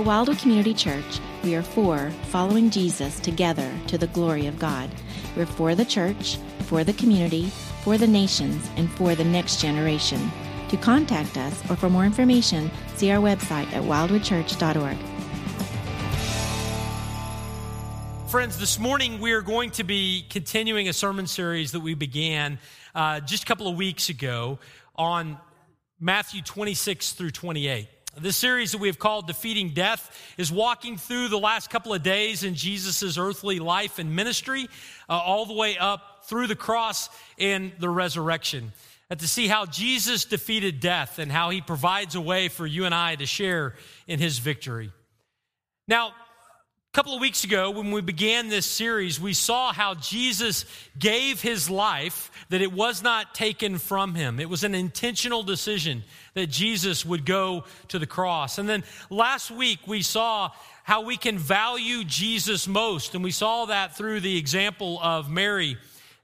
At Wildwood Community Church, we are for following Jesus together to the glory of God. We're for the church, for the community, for the nations, and for the next generation. To contact us or for more information, see our website at wildwoodchurch.org. Friends, this morning we are going to be continuing a sermon series that we began uh, just a couple of weeks ago on Matthew 26 through 28. This series that we have called Defeating Death is walking through the last couple of days in Jesus' earthly life and ministry, uh, all the way up through the cross and the resurrection. And to see how Jesus defeated death and how he provides a way for you and I to share in his victory. Now, a couple of weeks ago, when we began this series, we saw how Jesus gave his life, that it was not taken from him. It was an intentional decision that Jesus would go to the cross. And then last week, we saw how we can value Jesus most. And we saw that through the example of Mary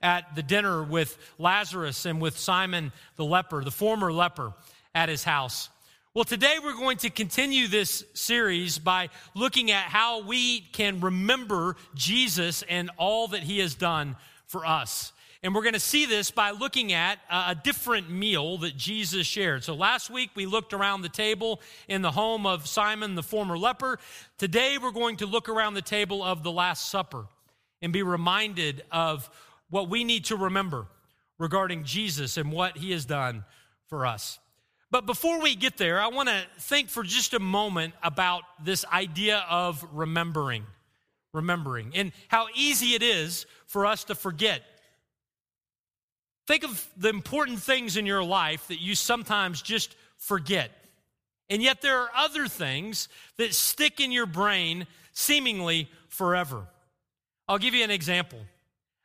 at the dinner with Lazarus and with Simon the leper, the former leper, at his house. Well, today we're going to continue this series by looking at how we can remember Jesus and all that he has done for us. And we're going to see this by looking at a different meal that Jesus shared. So last week we looked around the table in the home of Simon, the former leper. Today we're going to look around the table of the Last Supper and be reminded of what we need to remember regarding Jesus and what he has done for us. But before we get there, I want to think for just a moment about this idea of remembering. Remembering, and how easy it is for us to forget. Think of the important things in your life that you sometimes just forget. And yet there are other things that stick in your brain seemingly forever. I'll give you an example.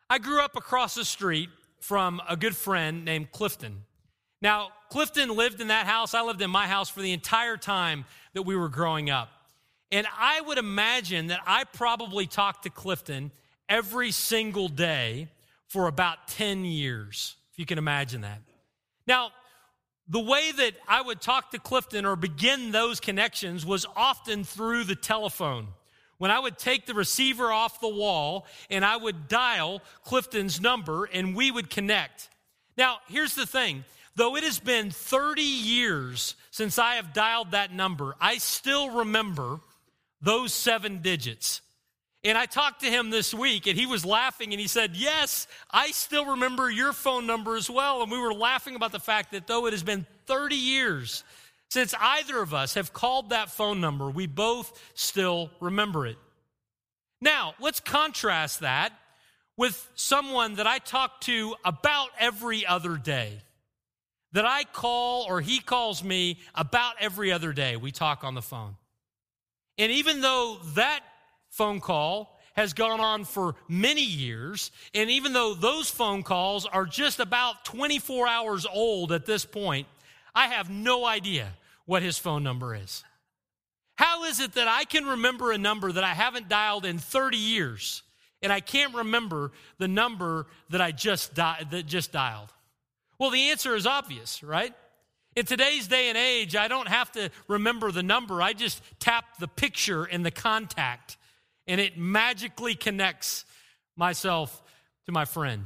I grew up across the street from a good friend named Clifton. Now, Clifton lived in that house. I lived in my house for the entire time that we were growing up. And I would imagine that I probably talked to Clifton every single day for about 10 years, if you can imagine that. Now, the way that I would talk to Clifton or begin those connections was often through the telephone. When I would take the receiver off the wall and I would dial Clifton's number and we would connect. Now, here's the thing Though it has been 30 years since I have dialed that number, I still remember those seven digits. And I talked to him this week and he was laughing and he said, Yes, I still remember your phone number as well. And we were laughing about the fact that though it has been 30 years since either of us have called that phone number, we both still remember it. Now, let's contrast that with someone that I talk to about every other day that I call or he calls me about every other day. We talk on the phone. And even though that phone call has gone on for many years, and even though those phone calls are just about 24 hours old at this point, I have no idea what his phone number is. How is it that I can remember a number that I haven't dialed in 30 years and I can't remember the number that I just, di- that just dialed? Well, the answer is obvious, right? In today's day and age, I don't have to remember the number. I just tap the picture in the contact, and it magically connects myself to my friend.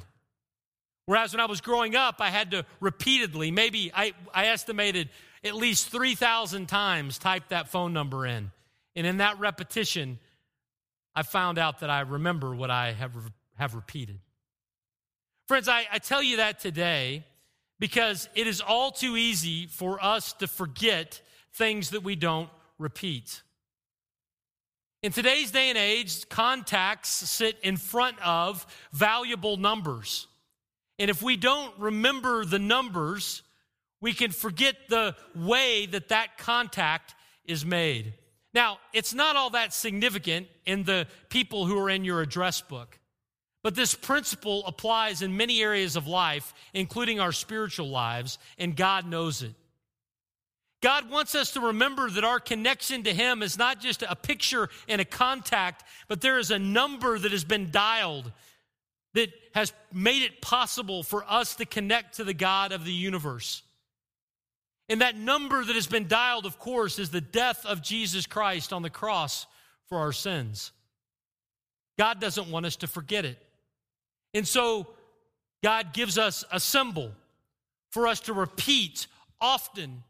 Whereas when I was growing up, I had to repeatedly, maybe I, I estimated at least 3,000 times type that phone number in. And in that repetition, I found out that I remember what I have, have repeated. Friends, I, I tell you that today because it is all too easy for us to forget things that we don't repeat. In today's day and age, contacts sit in front of valuable numbers. And if we don't remember the numbers, we can forget the way that that contact is made. Now, it's not all that significant in the people who are in your address book. But this principle applies in many areas of life, including our spiritual lives, and God knows it. God wants us to remember that our connection to Him is not just a picture and a contact, but there is a number that has been dialed that has made it possible for us to connect to the God of the universe. And that number that has been dialed, of course, is the death of Jesus Christ on the cross for our sins. God doesn't want us to forget it. And so, God gives us a symbol for us to repeat often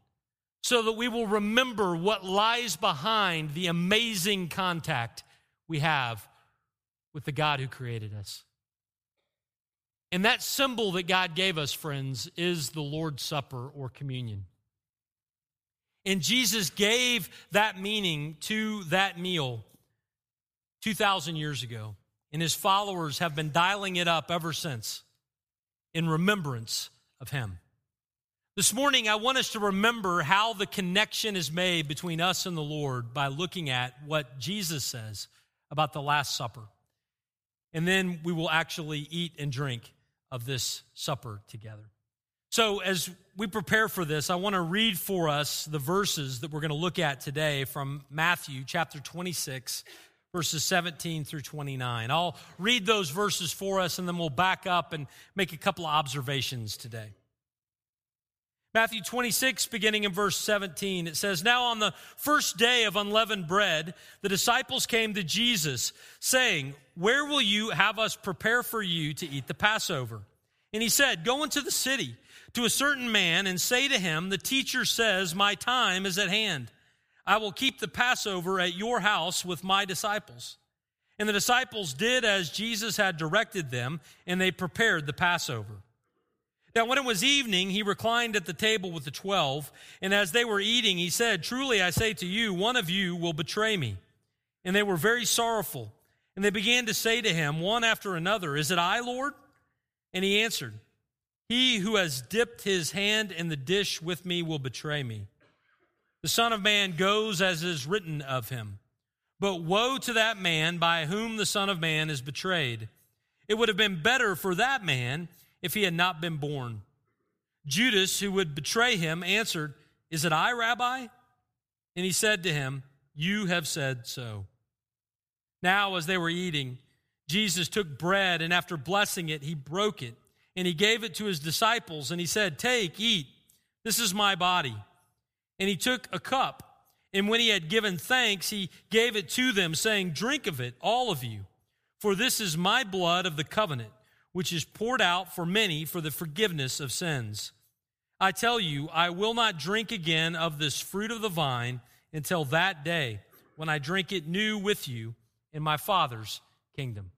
so that we will remember what lies behind the amazing contact we have with the God who created us. And that symbol that God gave us, friends, is the Lord's Supper or communion. And Jesus gave that meaning to that meal 2,000 years ago. And his followers have been dialing it up ever since in remembrance of him. This morning, I want us to remember how the connection is made between us and the Lord by looking at what Jesus says about the Last Supper. And then we will actually eat and drink of this supper together. So, as we prepare for this, I want to read for us the verses that we're going to look at today from Matthew chapter 26, verses 17 through 29. I'll read those verses for us and then we'll back up and make a couple of observations today. Matthew 26, beginning in verse 17, it says, Now on the first day of unleavened bread, the disciples came to Jesus, saying, Where will you have us prepare for you to eat the Passover? And he said, Go into the city to a certain man and say to him, The teacher says, My time is at hand. I will keep the Passover at your house with my disciples. And the disciples did as Jesus had directed them, and they prepared the Passover. Now, when it was evening, he reclined at the table with the twelve, and as they were eating, he said, Truly I say to you, one of you will betray me. And they were very sorrowful, and they began to say to him, one after another, Is it I, Lord? And he answered, he who has dipped his hand in the dish with me will betray me. The Son of Man goes as is written of him. But woe to that man by whom the Son of Man is betrayed. It would have been better for that man if he had not been born. Judas, who would betray him, answered, Is it I, Rabbi? And he said to him, You have said so. Now, as they were eating, Jesus took bread, and after blessing it, he broke it and he gave it to his disciples and he said, Take, eat, this is my body. And he took a cup, and when he had given thanks, he gave it to them, saying, Drink of it, all of you, for this is my blood of the covenant, which is poured out for many for the forgiveness of sins. I tell you, I will not drink again of this fruit of the vine until that day when I drink it new with you in my Father's kingdom.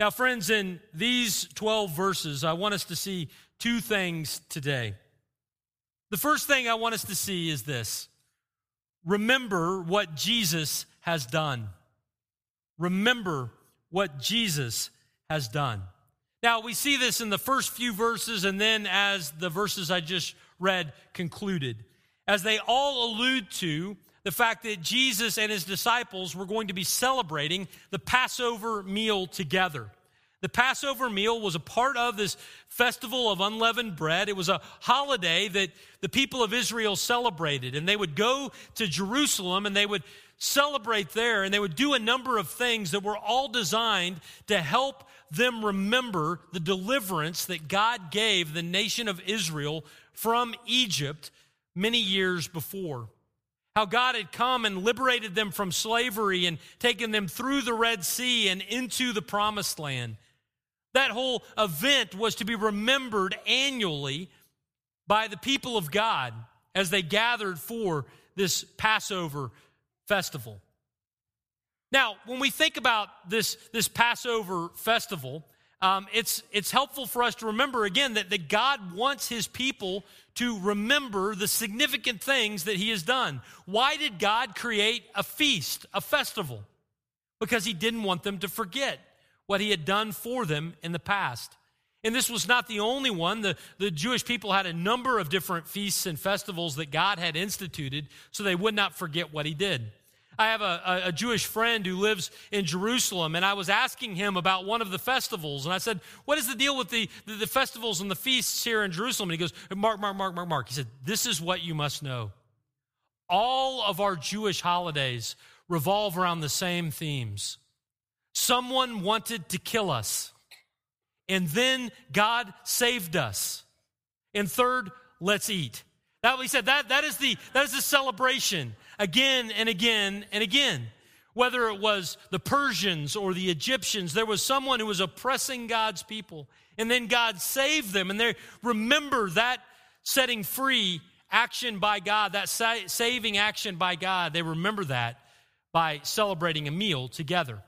Now, friends, in these 12 verses, I want us to see two things today. The first thing I want us to see is this remember what Jesus has done. Remember what Jesus has done. Now, we see this in the first few verses, and then as the verses I just read concluded, as they all allude to the fact that Jesus and his disciples were going to be celebrating the Passover meal together. The Passover meal was a part of this festival of unleavened bread. It was a holiday that the people of Israel celebrated, and they would go to Jerusalem and they would celebrate there, and they would do a number of things that were all designed to help them remember the deliverance that God gave the nation of Israel from Egypt many years before how God had come and liberated them from slavery and taken them through the Red Sea and into the promised land. That whole event was to be remembered annually by the people of God as they gathered for this Passover festival. Now, when we think about this, this Passover festival, um, it's, it's helpful for us to remember again that, that God wants his people to remember the significant things that he has done. Why did God create a feast, a festival? Because he didn't want them to forget what he had done for them in the past. And this was not the only one. The, the Jewish people had a number of different feasts and festivals that God had instituted so they would not forget what he did. I have a, a, Jewish friend who lives in Jerusalem, and I was asking him about one of the festivals. And I said, What is the deal with the, the, the festivals and the feasts here in Jerusalem? And he goes, Mark, Mark, Mark, Mark, Mark. He said, This is what you must know. All of our Jewish holidays revolve around the same themes. Someone wanted to kill us, and then God saved us. And third, let's eat. That we said that that is the that is the celebration again and again and again. Whether it was the Persians or the Egyptians, there was someone who was oppressing God's people. And then God saved them. And they remember that setting free action by God, that sa- saving action by God. They remember that by celebrating a meal together.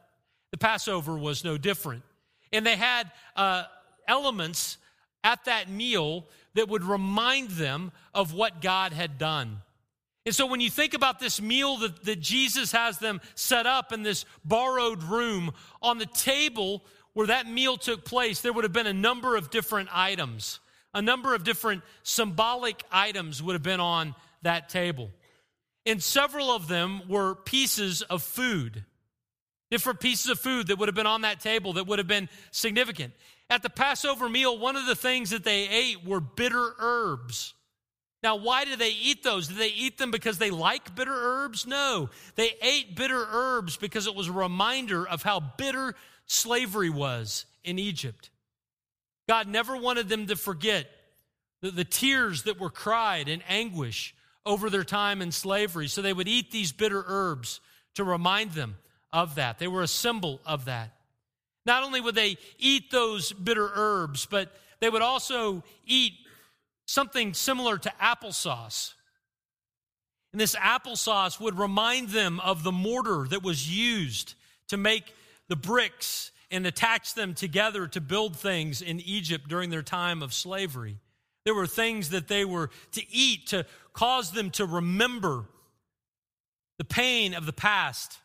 The Passover was no different. And they had uh, elements at that meal that would remind them of what God had done. And so when you think about this meal that, that Jesus has them set up in this borrowed room, on the table where that meal took place, there would have been a number of different items. A number of different symbolic items would have been on that table. And several of them were pieces of food, different pieces of food that would have been on that table that would have been significant. At the Passover meal, one of the things that they ate were bitter herbs. Now, why did they eat those? Did they eat them because they like bitter herbs? No. They ate bitter herbs because it was a reminder of how bitter slavery was in Egypt. God never wanted them to forget the, the tears that were cried in anguish over their time in slavery. So they would eat these bitter herbs to remind them of that. They were a symbol of that. Not only would they eat those bitter herbs, but they would also eat something similar to applesauce. And this applesauce would remind them of the mortar that was used to make the bricks and attach them together to build things in Egypt during their time of slavery. There were things that they were to eat to cause them to remember the pain of the past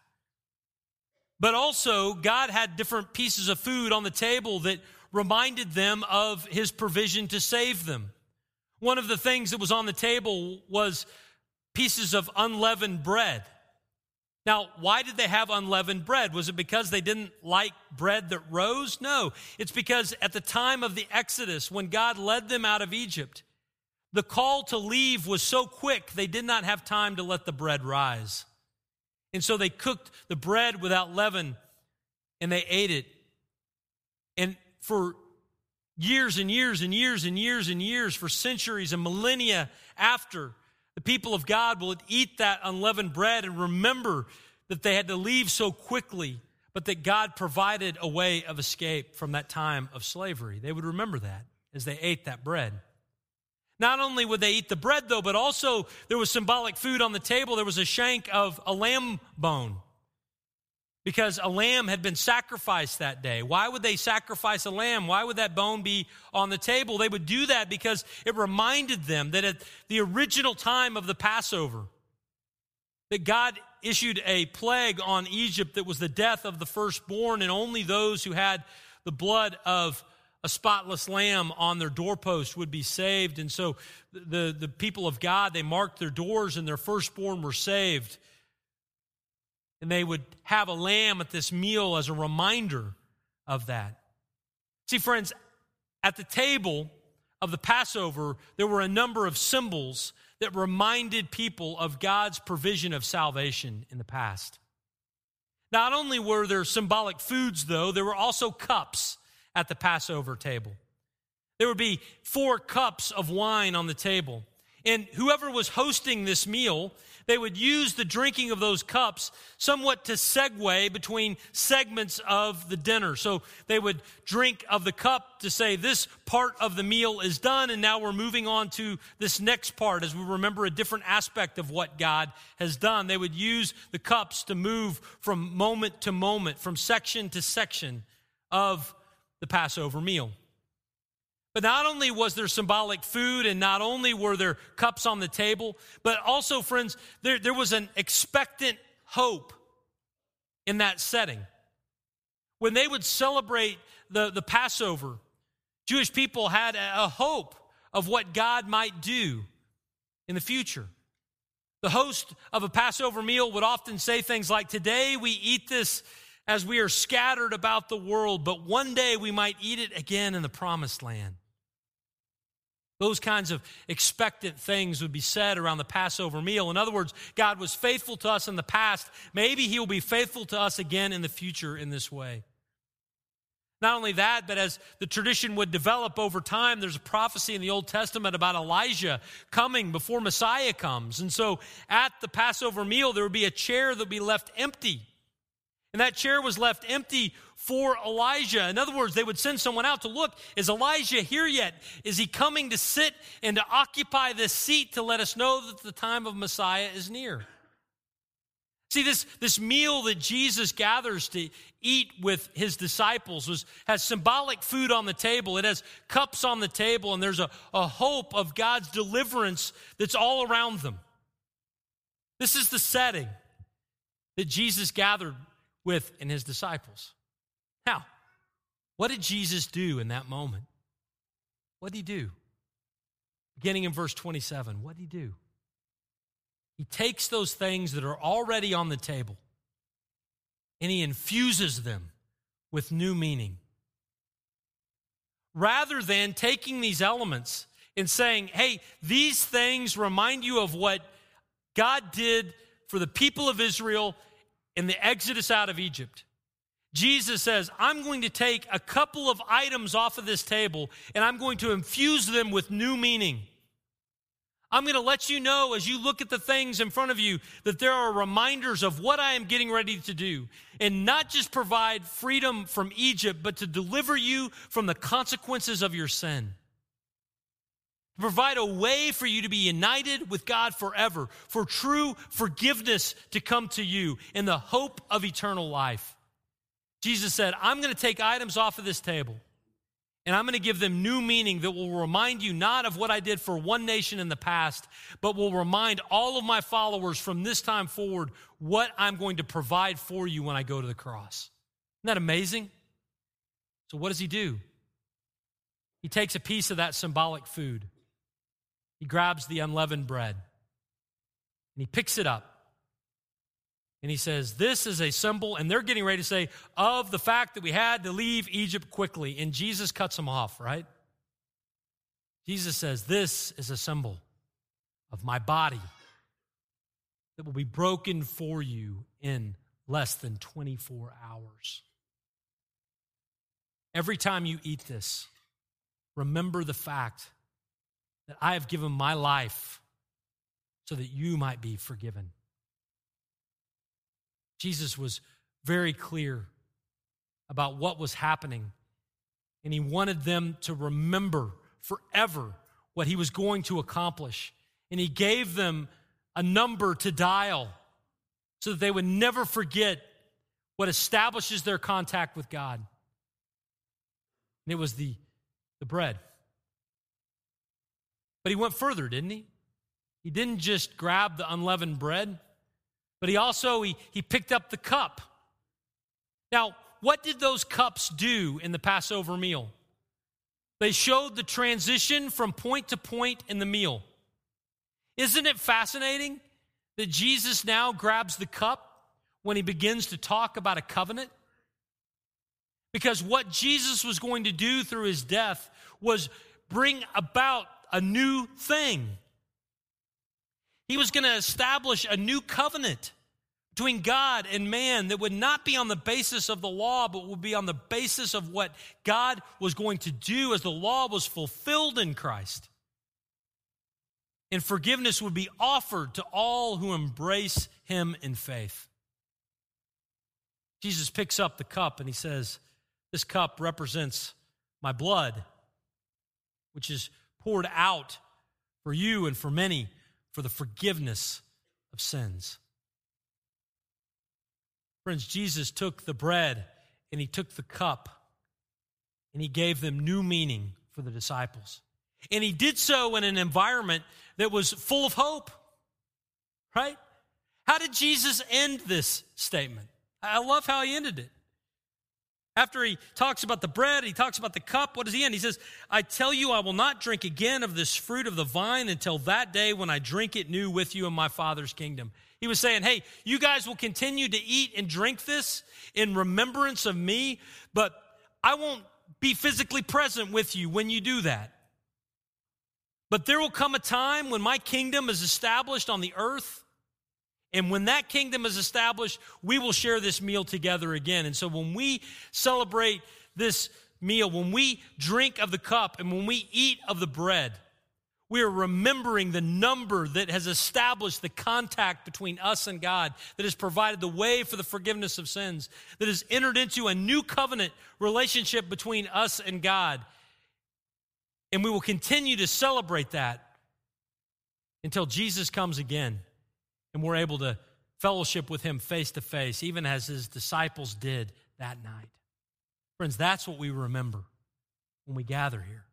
but also, God had different pieces of food on the table that reminded them of his provision to save them. One of the things that was on the table was pieces of unleavened bread. Now, why did they have unleavened bread? Was it because they didn't like bread that rose? No. It's because at the time of the Exodus, when God led them out of Egypt, the call to leave was so quick, they did not have time to let the bread rise. And so they cooked the bread without leaven and they ate it. And for years and years and years and years and years, for centuries and millennia after, the people of God will eat that unleavened bread and remember that they had to leave so quickly, but that God provided a way of escape from that time of slavery. They would remember that as they ate that bread. Not only would they eat the bread, though, but also there was symbolic food on the table. There was a shank of a lamb bone because a lamb had been sacrificed that day. Why would they sacrifice a lamb? Why would that bone be on the table? They would do that because it reminded them that at the original time of the Passover, that God issued a plague on Egypt that was the death of the firstborn, and only those who had the blood of a spotless lamb on their doorpost would be saved. And so the, the people of God, they marked their doors and their firstborn were saved. And they would have a lamb at this meal as a reminder of that. See, friends, at the table of the Passover, there were a number of symbols that reminded people of God's provision of salvation in the past. Not only were there symbolic foods, though, there were also cups at the Passover table. There would be four cups of wine on the table. And whoever was hosting this meal, they would use the drinking of those cups somewhat to segue between segments of the dinner. So they would drink of the cup to say, this part of the meal is done, and now we're moving on to this next part as we remember a different aspect of what God has done. They would use the cups to move from moment to moment, from section to section of the Passover meal. But not only was there symbolic food and not only were there cups on the table, but also, friends, there, there was an expectant hope in that setting. When they would celebrate the, the Passover, Jewish people had a, a hope of what God might do in the future. The host of a Passover meal would often say things like, Today we eat this as we are scattered about the world, but one day we might eat it again in the promised land. Those kinds of expectant things would be said around the Passover meal. In other words, God was faithful to us in the past. Maybe He will be faithful to us again in the future in this way. Not only that, but as the tradition would develop over time, there's a prophecy in the Old Testament about Elijah coming before Messiah comes. And so at the Passover meal, there would be a chair that would be left empty. And that chair was left empty for Elijah. In other words, they would send someone out to look, is Elijah here yet? Is he coming to sit and to occupy this seat to let us know that the time of Messiah is near? See, this, this meal that Jesus gathers to eat with his disciples was, has symbolic food on the table. It has cups on the table, and there's a, a hope of God's deliverance that's all around them. This is the setting that Jesus gathered with in his disciples. Now, what did Jesus do in that moment? What did he do? Beginning in verse 27, what did he do? He takes those things that are already on the table and he infuses them with new meaning. Rather than taking these elements and saying, hey, these things remind you of what God did for the people of Israel in the exodus out of Egypt. Jesus says, I'm going to take a couple of items off of this table and I'm going to infuse them with new meaning. I'm going to let you know as you look at the things in front of you that there are reminders of what I am getting ready to do. And not just provide freedom from Egypt, but to deliver you from the consequences of your sin. Provide a way for you to be united with God forever, for true forgiveness to come to you in the hope of eternal life. Jesus said, I'm going to take items off of this table. And I'm going to give them new meaning that will remind you not of what I did for one nation in the past, but will remind all of my followers from this time forward what I'm going to provide for you when I go to the cross. Isn't that amazing? So, what does he do? He takes a piece of that symbolic food, he grabs the unleavened bread, and he picks it up. And he says, This is a symbol, and they're getting ready to say, of the fact that we had to leave Egypt quickly. And Jesus cuts them off, right? Jesus says, This is a symbol of my body that will be broken for you in less than 24 hours. Every time you eat this, remember the fact that I have given my life so that you might be forgiven. Jesus was very clear about what was happening, and he wanted them to remember forever what he was going to accomplish. And he gave them a number to dial so that they would never forget what establishes their contact with God. And it was the, the bread. But he went further, didn't he? He didn't just grab the unleavened bread. But he also he, he picked up the cup. Now, what did those cups do in the Passover meal? They showed the transition from point to point in the meal. Isn't it fascinating that Jesus now grabs the cup when he begins to talk about a covenant? Because what Jesus was going to do through his death was bring about a new thing. He was going to establish a new covenant between God and man that would not be on the basis of the law, but would be on the basis of what God was going to do as the law was fulfilled in Christ. And forgiveness would be offered to all who embrace him in faith. Jesus picks up the cup and he says, This cup represents my blood, which is poured out for you and for many for the forgiveness of sins. Friends, Jesus took the bread and he took the cup and he gave them new meaning for the disciples. And he did so in an environment that was full of hope, right? How did Jesus end this statement? I love how he ended it. After he talks about the bread, he talks about the cup. What does he end? He says, I tell you, I will not drink again of this fruit of the vine until that day when I drink it new with you in my Father's kingdom. He was saying, Hey, you guys will continue to eat and drink this in remembrance of me, but I won't be physically present with you when you do that. But there will come a time when my kingdom is established on the earth and when that kingdom is established, we will share this meal together again. And so when we celebrate this meal, when we drink of the cup and when we eat of the bread, we are remembering the number that has established the contact between us and God, that has provided the way for the forgiveness of sins, that has entered into a new covenant relationship between us and God. And we will continue to celebrate that until Jesus comes again and we're able to fellowship with him face to face, even as his disciples did that night. Friends, that's what we remember when we gather here.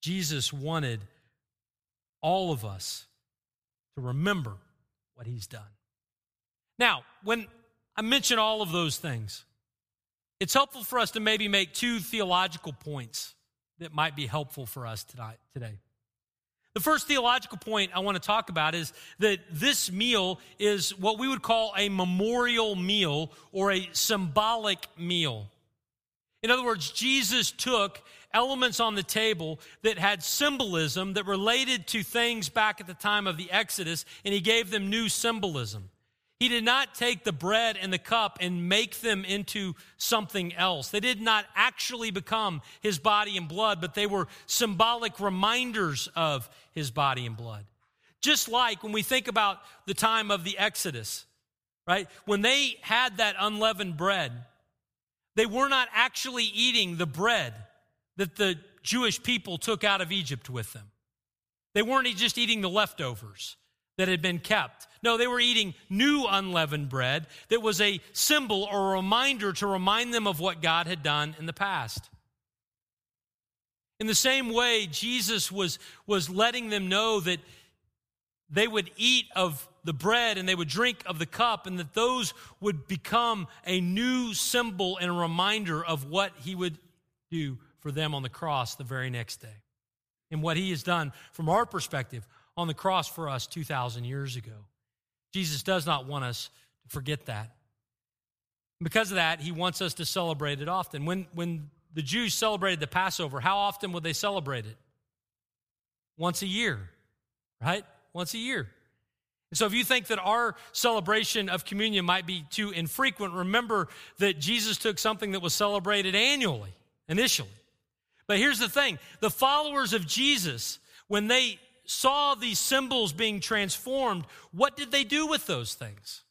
Jesus wanted all of us to remember what he's done. Now, when I mention all of those things, it's helpful for us to maybe make two theological points that might be helpful for us tonight, today. The first theological point I want to talk about is that this meal is what we would call a memorial meal or a symbolic meal. In other words, Jesus took elements on the table that had symbolism that related to things back at the time of the Exodus, and he gave them new symbolism. He did not take the bread and the cup and make them into something else. They did not actually become his body and blood, but they were symbolic reminders of his body and blood. Just like when we think about the time of the Exodus, right? When they had that unleavened bread, they were not actually eating the bread that the Jewish people took out of Egypt with them. They weren't just eating the leftovers that had been kept. No, they were eating new unleavened bread that was a symbol or a reminder to remind them of what God had done in the past. In the same way, Jesus was, was letting them know that they would eat of the bread and they would drink of the cup, and that those would become a new symbol and a reminder of what he would do for them on the cross the very next day. And what he has done from our perspective on the cross for us 2,000 years ago. Jesus does not want us to forget that. Because of that, he wants us to celebrate it often. When, when the Jews celebrated the Passover, how often would they celebrate it? Once a year, right? Once a year. So if you think that our celebration of communion might be too infrequent, remember that Jesus took something that was celebrated annually, initially. But here's the thing the followers of Jesus, when they saw these symbols being transformed, what did they do with those things?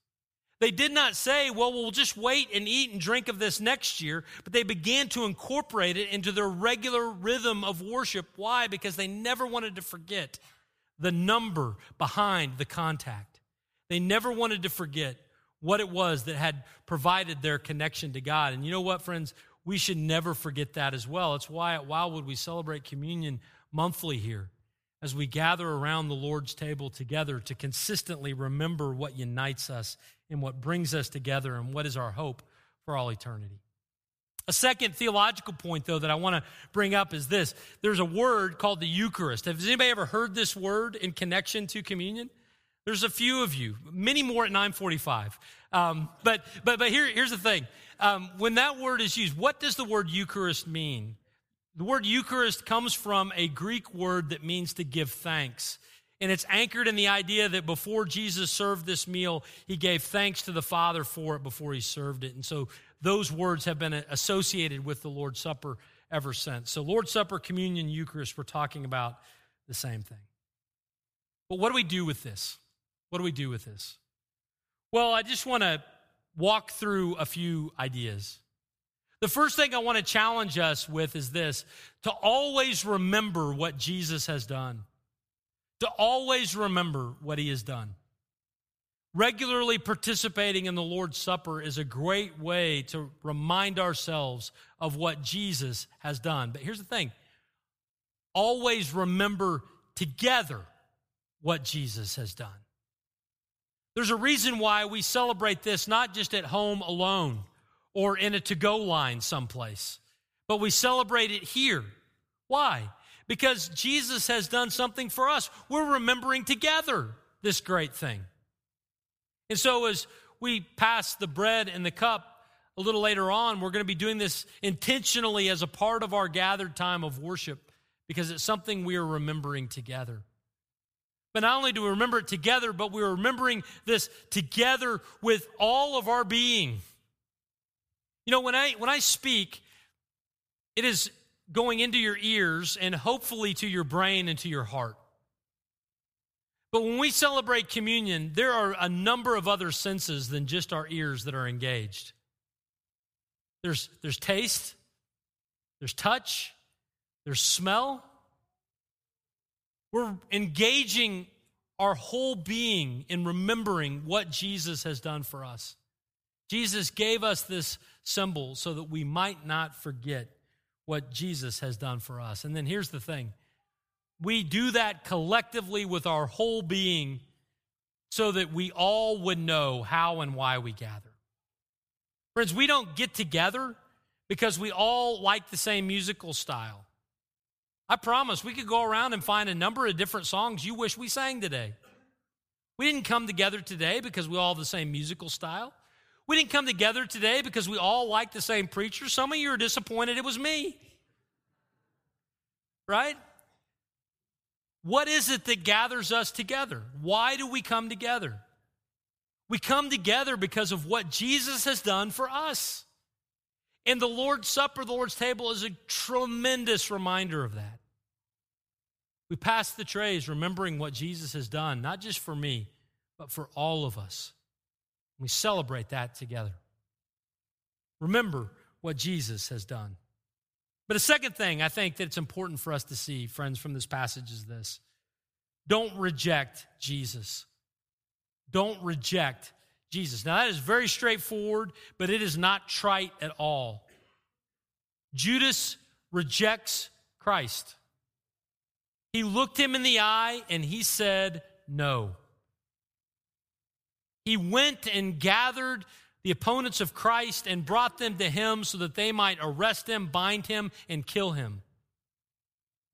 They did not say, well, we'll just wait and eat and drink of this next year, but they began to incorporate it into their regular rhythm of worship. Why? Because they never wanted to forget the number behind the contact. They never wanted to forget what it was that had provided their connection to God. And you know what, friends? We should never forget that as well. It's why at Wildwood we celebrate communion monthly here as we gather around the Lord's table together to consistently remember what unites us and what brings us together and what is our hope for all eternity. A second theological point, though, that I want to bring up is this. There's a word called the Eucharist. Has anybody ever heard this word in connection to communion? There's a few of you, many more at 945. Um, but but, but here, here's the thing. Um, when that word is used, what does the word Eucharist mean? The word Eucharist comes from a Greek word that means to give thanks. And it's anchored in the idea that before Jesus served this meal, he gave thanks to the Father for it before he served it. And so those words have been associated with the Lord's Supper ever since. So, Lord's Supper, communion, Eucharist, we're talking about the same thing. But what do we do with this? What do we do with this? Well, I just want to walk through a few ideas. The first thing I want to challenge us with is this to always remember what Jesus has done, to always remember what he has done. Regularly participating in the Lord's Supper is a great way to remind ourselves of what Jesus has done. But here's the thing always remember together what Jesus has done. There's a reason why we celebrate this not just at home alone or in a to go line someplace, but we celebrate it here. Why? Because Jesus has done something for us. We're remembering together this great thing. And so, as we pass the bread and the cup a little later on, we're going to be doing this intentionally as a part of our gathered time of worship because it's something we are remembering together. But not only do we remember it together, but we're remembering this together with all of our being. You know, when I when I speak, it is going into your ears and hopefully to your brain and to your heart. But when we celebrate communion, there are a number of other senses than just our ears that are engaged. There's, there's taste, there's touch, there's smell. We're engaging our whole being in remembering what Jesus has done for us. Jesus gave us this symbol so that we might not forget what Jesus has done for us. And then here's the thing we do that collectively with our whole being so that we all would know how and why we gather. Friends, we don't get together because we all like the same musical style. I promise we could go around and find a number of different songs you wish we sang today. We didn't come together today because we all have the same musical style. We didn't come together today because we all like the same preacher. Some of you are disappointed it was me. Right? What is it that gathers us together? Why do we come together? We come together because of what Jesus has done for us. And the Lord's Supper, the Lord's table, is a tremendous reminder of that. We pass the trays remembering what Jesus has done, not just for me, but for all of us. We celebrate that together. Remember what Jesus has done. But a second thing I think that it's important for us to see, friends, from this passage is this don't reject Jesus. Don't reject Jesus. Now, that is very straightforward, but it is not trite at all. Judas rejects Christ. He looked him in the eye and he said, No. He went and gathered the opponents of Christ and brought them to him so that they might arrest him, bind him, and kill him.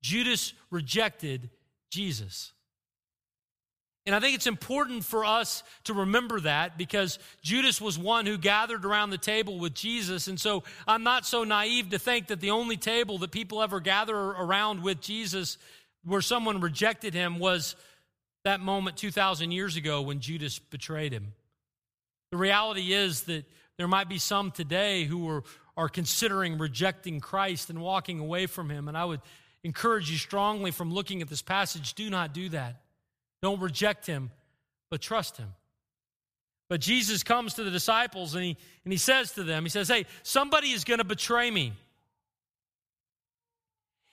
Judas rejected Jesus. And I think it's important for us to remember that because Judas was one who gathered around the table with Jesus. And so I'm not so naive to think that the only table that people ever gather around with Jesus where someone rejected him was that moment 2,000 years ago when Judas betrayed him. The reality is that there might be some today who are, are considering rejecting Christ and walking away from him. And I would encourage you strongly from looking at this passage do not do that. Don't reject him, but trust him. But Jesus comes to the disciples and he, and he says to them, He says, Hey, somebody is going to betray me.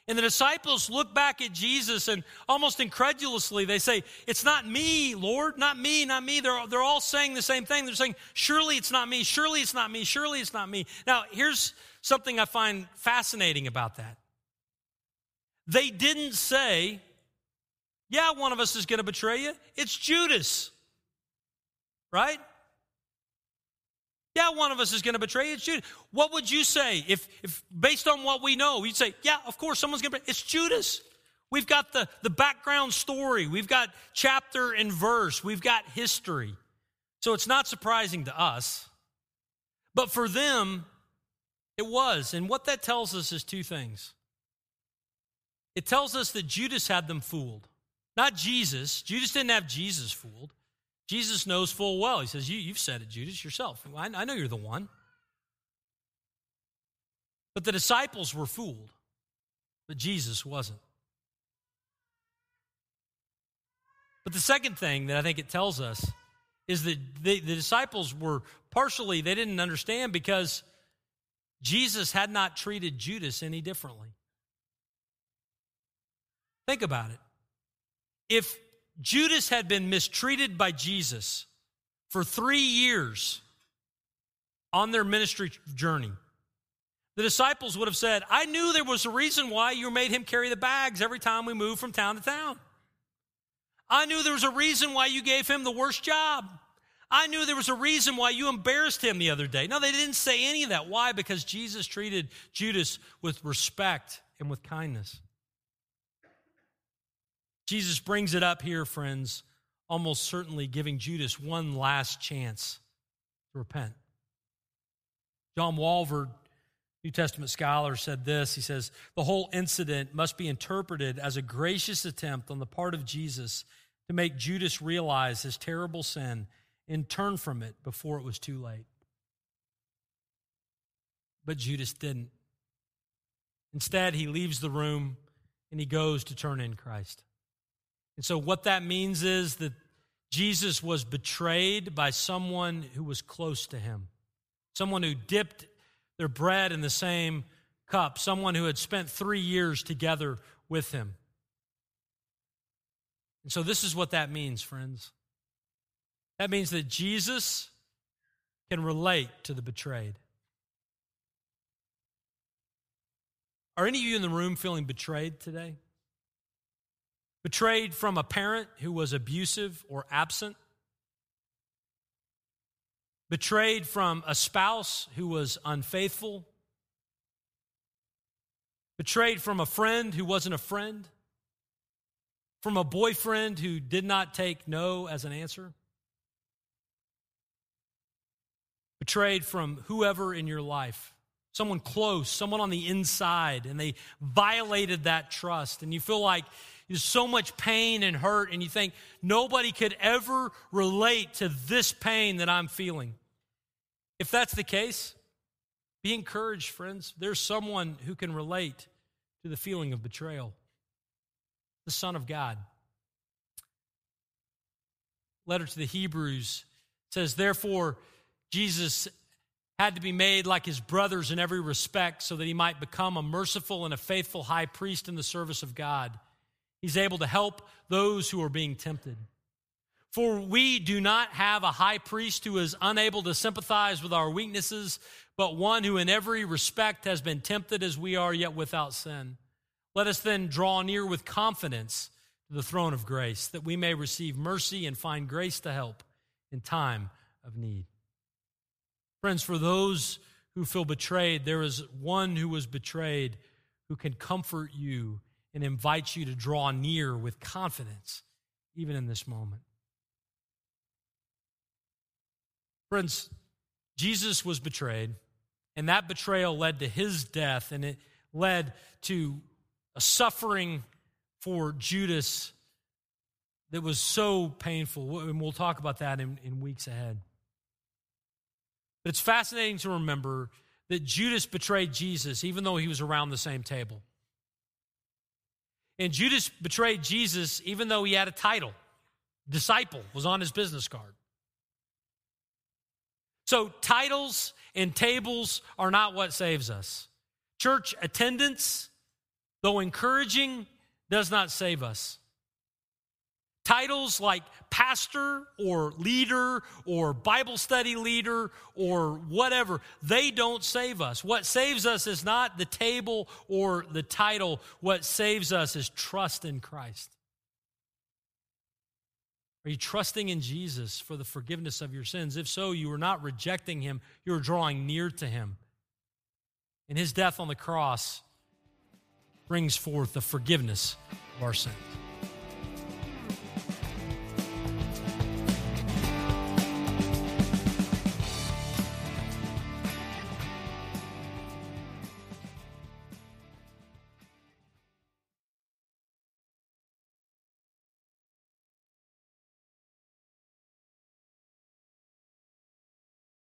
And the disciples look back at Jesus and almost incredulously they say, It's not me, Lord, not me, not me. They're, they're all saying the same thing. They're saying, Surely it's not me, surely it's not me, surely it's not me. Now, here's something I find fascinating about that. They didn't say, Yeah, one of us is going to betray you. It's Judas, right? Yeah, one of us is going to betray. It's Judas. What would you say if, if based on what we know, you'd say, yeah, of course, someone's going to betray. It's Judas. We've got the, the background story. We've got chapter and verse. We've got history. So it's not surprising to us. But for them, it was. And what that tells us is two things. It tells us that Judas had them fooled. Not Jesus. Judas didn't have Jesus fooled. Jesus knows full well. He says, you, You've said it, Judas, yourself. I, I know you're the one. But the disciples were fooled, but Jesus wasn't. But the second thing that I think it tells us is that the, the disciples were partially, they didn't understand because Jesus had not treated Judas any differently. Think about it. If Judas had been mistreated by Jesus for three years on their ministry journey. The disciples would have said, I knew there was a reason why you made him carry the bags every time we moved from town to town. I knew there was a reason why you gave him the worst job. I knew there was a reason why you embarrassed him the other day. No, they didn't say any of that. Why? Because Jesus treated Judas with respect and with kindness. Jesus brings it up here, friends, almost certainly giving Judas one last chance to repent. John Walvoord, New Testament scholar, said this. He says, The whole incident must be interpreted as a gracious attempt on the part of Jesus to make Judas realize his terrible sin and turn from it before it was too late. But Judas didn't. Instead, he leaves the room and he goes to turn in Christ. And so, what that means is that Jesus was betrayed by someone who was close to him, someone who dipped their bread in the same cup, someone who had spent three years together with him. And so, this is what that means, friends. That means that Jesus can relate to the betrayed. Are any of you in the room feeling betrayed today? Betrayed from a parent who was abusive or absent? Betrayed from a spouse who was unfaithful? Betrayed from a friend who wasn't a friend? From a boyfriend who did not take no as an answer? Betrayed from whoever in your life? someone close, someone on the inside, and they violated that trust. And you feel like there's so much pain and hurt, and you think nobody could ever relate to this pain that I'm feeling. If that's the case, be encouraged, friends. There's someone who can relate to the feeling of betrayal the Son of God. Letter to the Hebrews says, Therefore, Jesus had to be made like his brothers in every respect so that he might become a merciful and a faithful high priest in the service of God. He's able to help those who are being tempted. For we do not have a high priest who is unable to sympathize with our weaknesses, but one who in every respect has been tempted as we are, yet without sin. Let us then draw near with confidence to the throne of grace, that we may receive mercy and find grace to help in time of need. Friends, for those who feel betrayed, there is one who was betrayed who can comfort you and invites you to draw near with confidence, even in this moment. Friends, Jesus was betrayed, and that betrayal led to his death, and it led to a suffering for Judas that was so painful. And we'll talk about that in, in weeks ahead. But it's fascinating to remember that Judas betrayed Jesus even though he was around the same table. And Judas betrayed Jesus even though he had a title. Disciple was on his business card. So, titles and tables are not what saves us. Church attendance, though encouraging, does not save us. Titles like pastor or leader or Bible study leader or whatever, they don't save us. What saves us is not the table or the title. What saves us is trust in Christ. Are you trusting in Jesus for the forgiveness of your sins? If so, you are not rejecting him, you are drawing near to him. And his death on the cross brings forth the forgiveness of our sins.